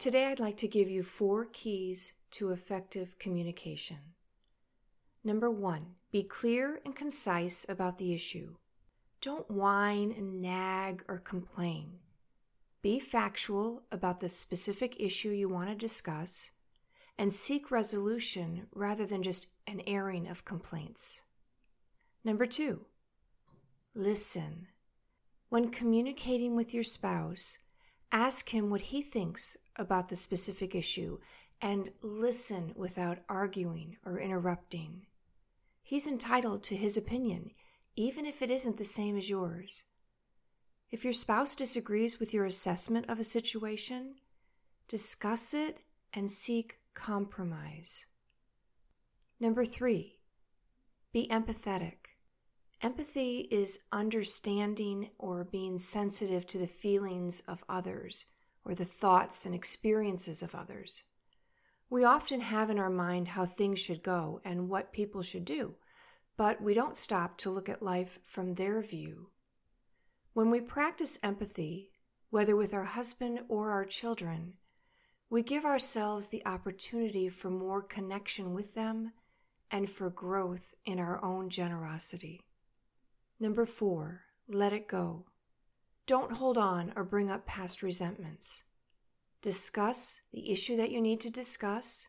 Today, I'd like to give you four keys to effective communication. Number one, be clear and concise about the issue. Don't whine and nag or complain. Be factual about the specific issue you want to discuss and seek resolution rather than just an airing of complaints. Number two, listen. When communicating with your spouse, ask him what he thinks about the specific issue and listen without arguing or interrupting. He's entitled to his opinion, even if it isn't the same as yours. If your spouse disagrees with your assessment of a situation, discuss it and seek compromise. Number three, be empathetic. Empathy is understanding or being sensitive to the feelings of others or the thoughts and experiences of others. We often have in our mind how things should go and what people should do, but we don't stop to look at life from their view. When we practice empathy, whether with our husband or our children, we give ourselves the opportunity for more connection with them and for growth in our own generosity. Number four, let it go. Don't hold on or bring up past resentments. Discuss the issue that you need to discuss,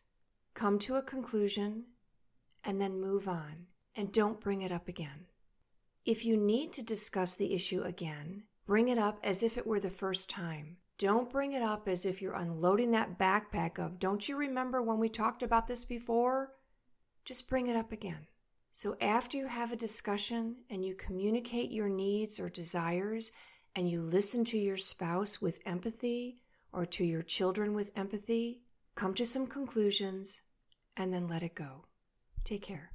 come to a conclusion, and then move on, and don't bring it up again. If you need to discuss the issue again, bring it up as if it were the first time. Don't bring it up as if you're unloading that backpack of, don't you remember when we talked about this before? Just bring it up again. So after you have a discussion and you communicate your needs or desires and you listen to your spouse with empathy or to your children with empathy, come to some conclusions and then let it go. Take care.